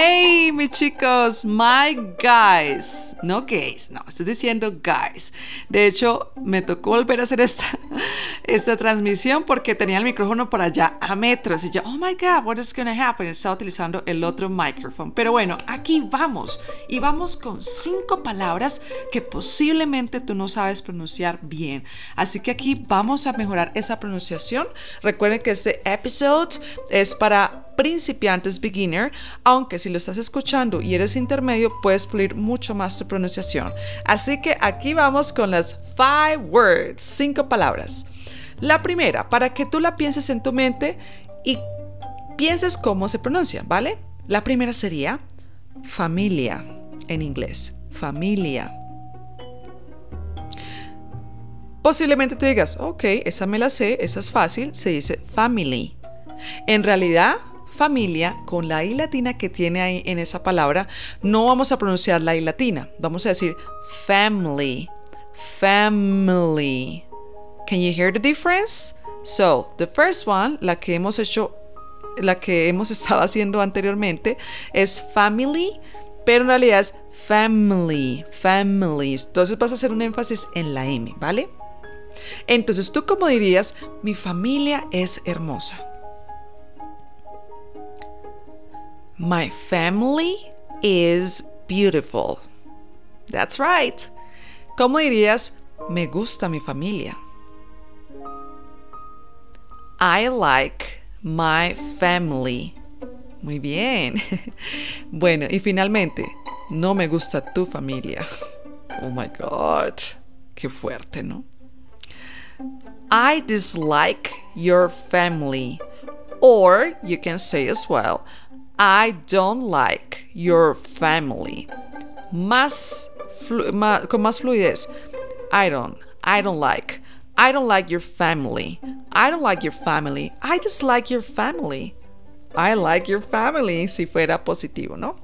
Hey, mis chicos, my guys. No gays, no, estoy diciendo guys. De hecho, me tocó volver a hacer esta, esta transmisión porque tenía el micrófono por allá a metros y yo, oh my god, what is gonna happen? Estaba utilizando el otro micrófono. Pero bueno, aquí vamos y vamos con cinco palabras que posiblemente tú no sabes pronunciar bien. Así que aquí vamos a mejorar esa pronunciación. Recuerden que este episode es para principiantes beginner, aunque si lo estás escuchando y eres intermedio, puedes pulir mucho más tu pronunciación. Así que aquí vamos con las five words, cinco palabras. La primera, para que tú la pienses en tu mente y pienses cómo se pronuncia, ¿vale? La primera sería familia en inglés, familia. Posiblemente tú digas, ok, esa me la sé, esa es fácil, se dice family. En realidad, familia, con la I latina que tiene ahí en esa palabra, no vamos a pronunciar la I latina. Vamos a decir family. Family. Can you hear the difference? So, the first one, la que hemos hecho, la que hemos estado haciendo anteriormente, es family, pero en realidad es family, families. Entonces vas a hacer un énfasis en la M, ¿vale? Entonces, ¿tú cómo dirías? Mi familia es hermosa. My family is beautiful. That's right. ¿Cómo dirías? Me gusta mi familia. I like my family. Muy bien. Bueno, y finalmente, no me gusta tu familia. Oh my God. Qué fuerte, ¿no? I dislike your family. Or you can say as well, I don't like your family. Más, con más fluidez. I don't. I don't like. I don't like your family. I don't like your family. I just like your family. I like your family si fuera positivo, ¿no?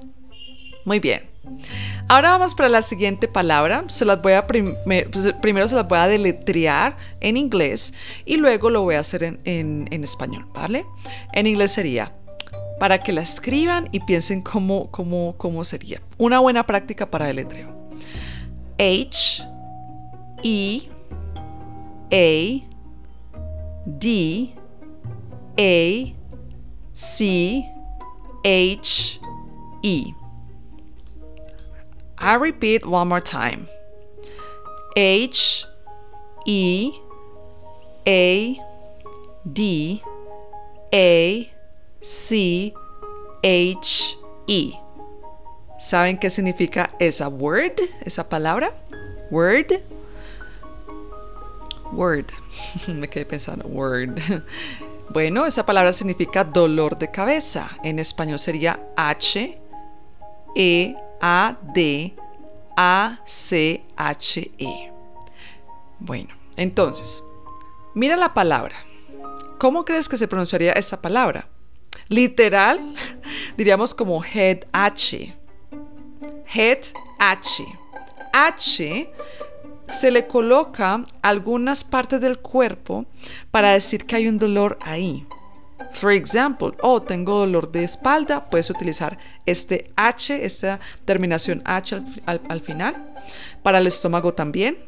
Muy bien. Ahora vamos para la siguiente palabra. Se las voy a pues, primero se las voy a deletrear en inglés y luego lo voy a hacer en, en, en español, ¿vale? En inglés sería para que la escriban y piensen cómo, cómo, cómo sería. Una buena práctica para el letreo. H, E, A, D, A, C, H, E. I repeat one more time. H, E, A, D, A, C H E. ¿Saben qué significa esa word, esa palabra? Word. Word. Me quedé pensando, word. Bueno, esa palabra significa dolor de cabeza. En español sería H E A D A C H E. Bueno, entonces, mira la palabra. ¿Cómo crees que se pronunciaría esa palabra? Literal, diríamos como head H. Head H. H se le coloca algunas partes del cuerpo para decir que hay un dolor ahí. For example, oh, tengo dolor de espalda, puedes utilizar este H, esta terminación H al, al final. Para el estómago también.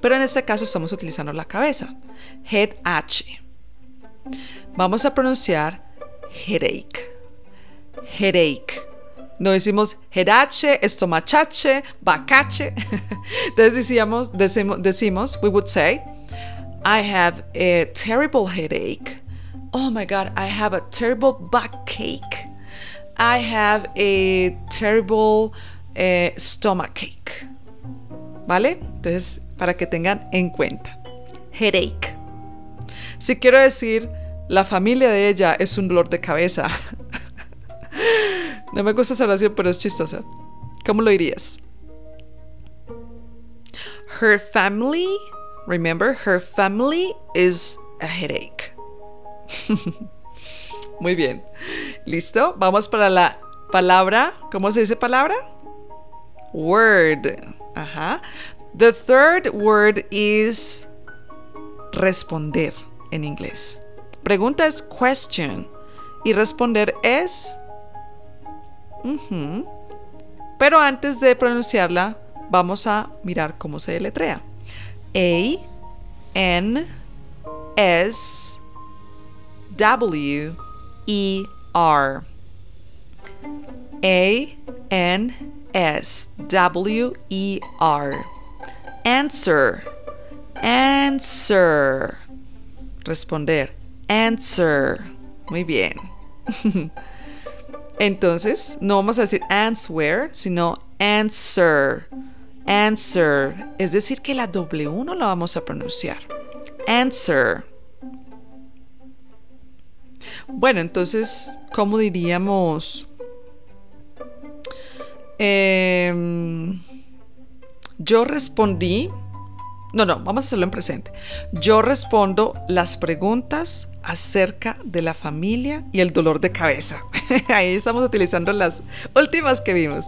Pero en este caso estamos utilizando la cabeza. Head H. Vamos a pronunciar headache. Headache. No decimos hedache, estomachache, bacache. Entonces decíamos, decimos, decimos, we would say, I have a terrible headache. Oh my God, I have a terrible backache. I have a terrible eh, stomachache. ¿Vale? Entonces, para que tengan en cuenta. Headache. Si quiero decir la familia de ella es un dolor de cabeza. no me gusta esa oración, pero es chistosa. ¿Cómo lo dirías? Her family, remember, her family is a headache. Muy bien. ¿Listo? Vamos para la palabra. ¿Cómo se dice palabra? Word. Ajá. The third word is responder en inglés. Pregunta es question y responder es Pero antes de pronunciarla, vamos a mirar cómo se deletrea. A N S W E R. A N S W E R. Answer. Answer. Responder. Answer. Muy bien. Entonces, no vamos a decir answer, sino answer. Answer. Es decir, que la W no la vamos a pronunciar. Answer. Bueno, entonces, ¿cómo diríamos? Em, yo respondí. No, no, vamos a hacerlo en presente. Yo respondo las preguntas acerca de la familia y el dolor de cabeza. Ahí estamos utilizando las últimas que vimos.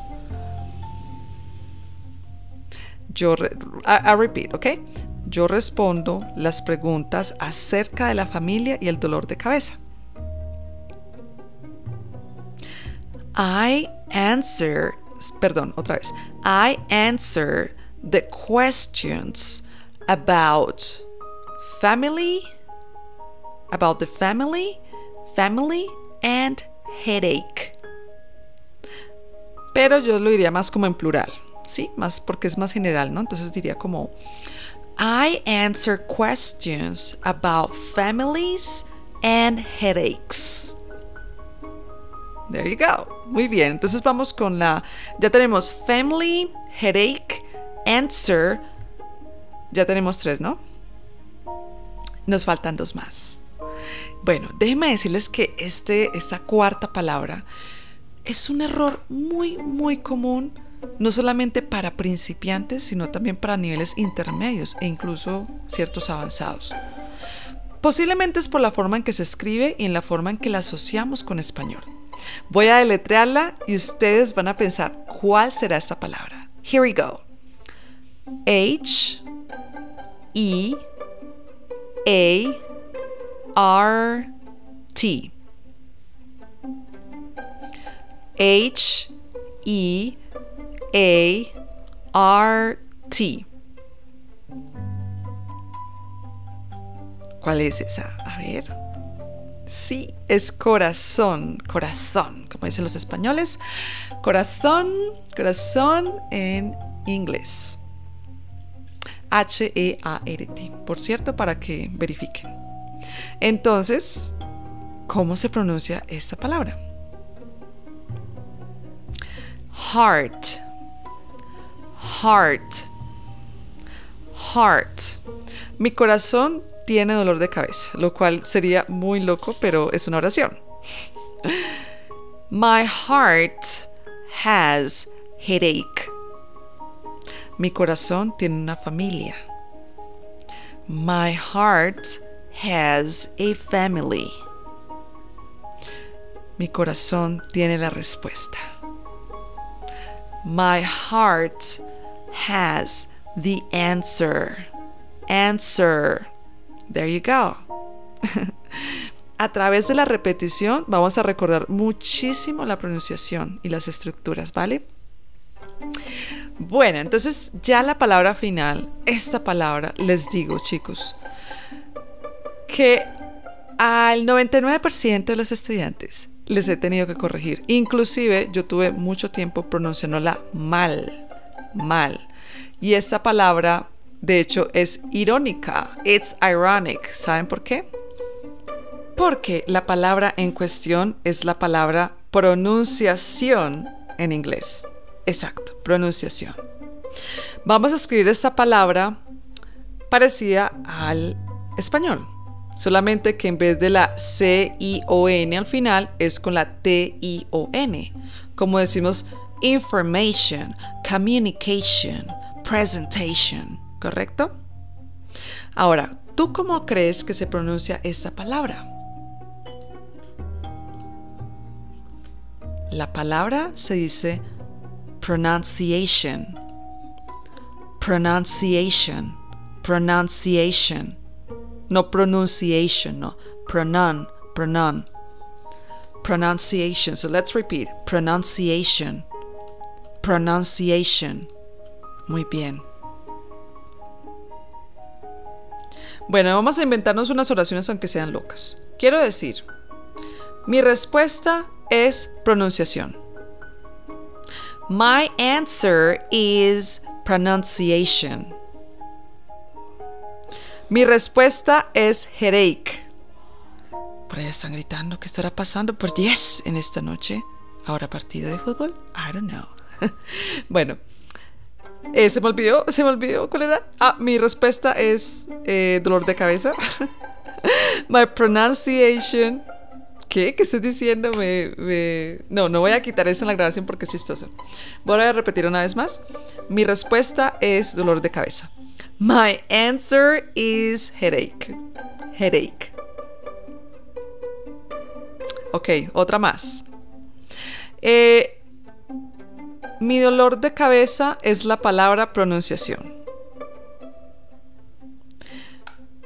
Yo, I, repeat, ¿ok? Yo respondo las preguntas acerca de la familia y el dolor de cabeza. I answer, perdón, otra vez. I answer the questions about family, about the family, family and headache. Pero yo lo diría más como en plural, ¿sí? Más porque es más general, ¿no? Entonces diría como I answer questions about families and headaches. There you go. Muy bien. Entonces vamos con la. Ya tenemos family, headache, answer. Ya tenemos tres, ¿no? Nos faltan dos más. Bueno, déjenme decirles que este, esta cuarta palabra es un error muy, muy común, no solamente para principiantes, sino también para niveles intermedios e incluso ciertos avanzados. Posiblemente es por la forma en que se escribe y en la forma en que la asociamos con español. Voy a deletrearla y ustedes van a pensar cuál será esta palabra. Here we go. H E A R T. H E A R T. ¿Cuál es esa? A ver. Sí, es corazón, corazón, como dicen los españoles. Corazón, corazón en inglés. H-E-A-R-T, por cierto, para que verifiquen. Entonces, ¿cómo se pronuncia esta palabra? Heart, heart, heart. Mi corazón tiene dolor de cabeza, lo cual sería muy loco, pero es una oración. My heart has headache. Mi corazón tiene una familia. My heart has a family. Mi corazón tiene la respuesta. My heart has the answer. Answer. There you go. a través de la repetición vamos a recordar muchísimo la pronunciación y las estructuras, ¿vale? Bueno, entonces ya la palabra final, esta palabra, les digo chicos, que al 99% de los estudiantes les he tenido que corregir. Inclusive yo tuve mucho tiempo pronunciándola mal, mal. Y esta palabra de hecho, es irónica. It's ironic. ¿Saben por qué? Porque la palabra en cuestión es la palabra pronunciación en inglés. Exacto, pronunciación. Vamos a escribir esta palabra parecida al español. Solamente que en vez de la C-I-O-N al final es con la T-I-O-N. Como decimos information, communication, presentation. ¿correcto? Ahora, ¿tú cómo crees que se pronuncia esta palabra? La palabra se dice pronunciation, pronunciation, pronunciation, no pronunciation, no, pronoun, pronoun, pronunciation. So let's repeat. Pronunciation. Pronunciation. Muy bien. Bueno, vamos a inventarnos unas oraciones aunque sean locas. Quiero decir, mi respuesta es pronunciación. My answer is pronunciation. Mi respuesta es headache. Por ahí están gritando qué estará pasando por 10 en esta noche. Ahora partido de fútbol. I don't know. bueno, eh, se me olvidó, se me olvidó cuál era. Ah, mi respuesta es eh, dolor de cabeza. My pronunciation. ¿Qué? ¿Qué estoy diciendo? No, no voy a quitar eso en la grabación porque es chistoso. Voy a repetir una vez más. Mi respuesta es dolor de cabeza. My answer is headache. Headache. Ok, otra más. Eh, mi dolor de cabeza es la palabra pronunciación.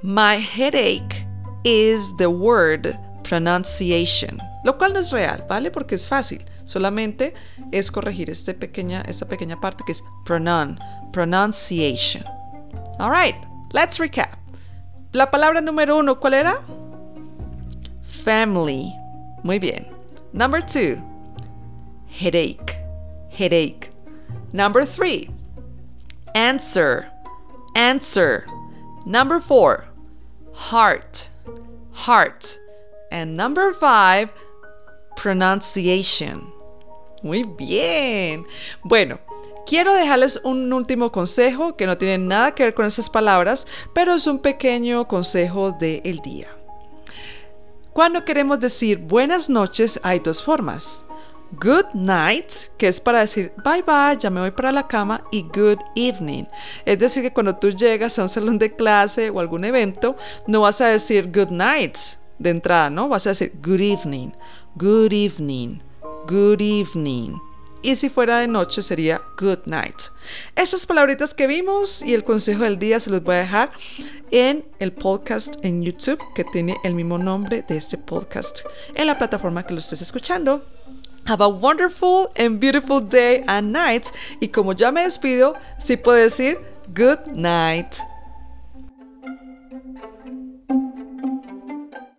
My headache is the word pronunciation. Lo cual no es real, ¿vale? Porque es fácil. Solamente es corregir este pequeña, esta pequeña parte que es pronoun, pronunciation. All right, let's recap. La palabra número uno, ¿cuál era? Family. Muy bien. Number two, headache headache. Number three, answer, answer. Number four, heart, heart. And number five, pronunciation. Muy bien. Bueno, quiero dejarles un último consejo que no tiene nada que ver con esas palabras, pero es un pequeño consejo del día. Cuando queremos decir buenas noches hay dos formas good night, que es para decir bye bye, ya me voy para la cama, y good evening. Es decir, que cuando tú llegas a un salón de clase o algún evento, no vas a decir good night de entrada, ¿no? Vas a decir good evening, good evening, good evening. Y si fuera de noche sería good night. Estas palabritas que vimos y el consejo del día se los voy a dejar en el podcast en YouTube que tiene el mismo nombre de este podcast en la plataforma que lo estés escuchando. Have a wonderful and beautiful day and night. Y como ya me despido, sí puedo decir good night.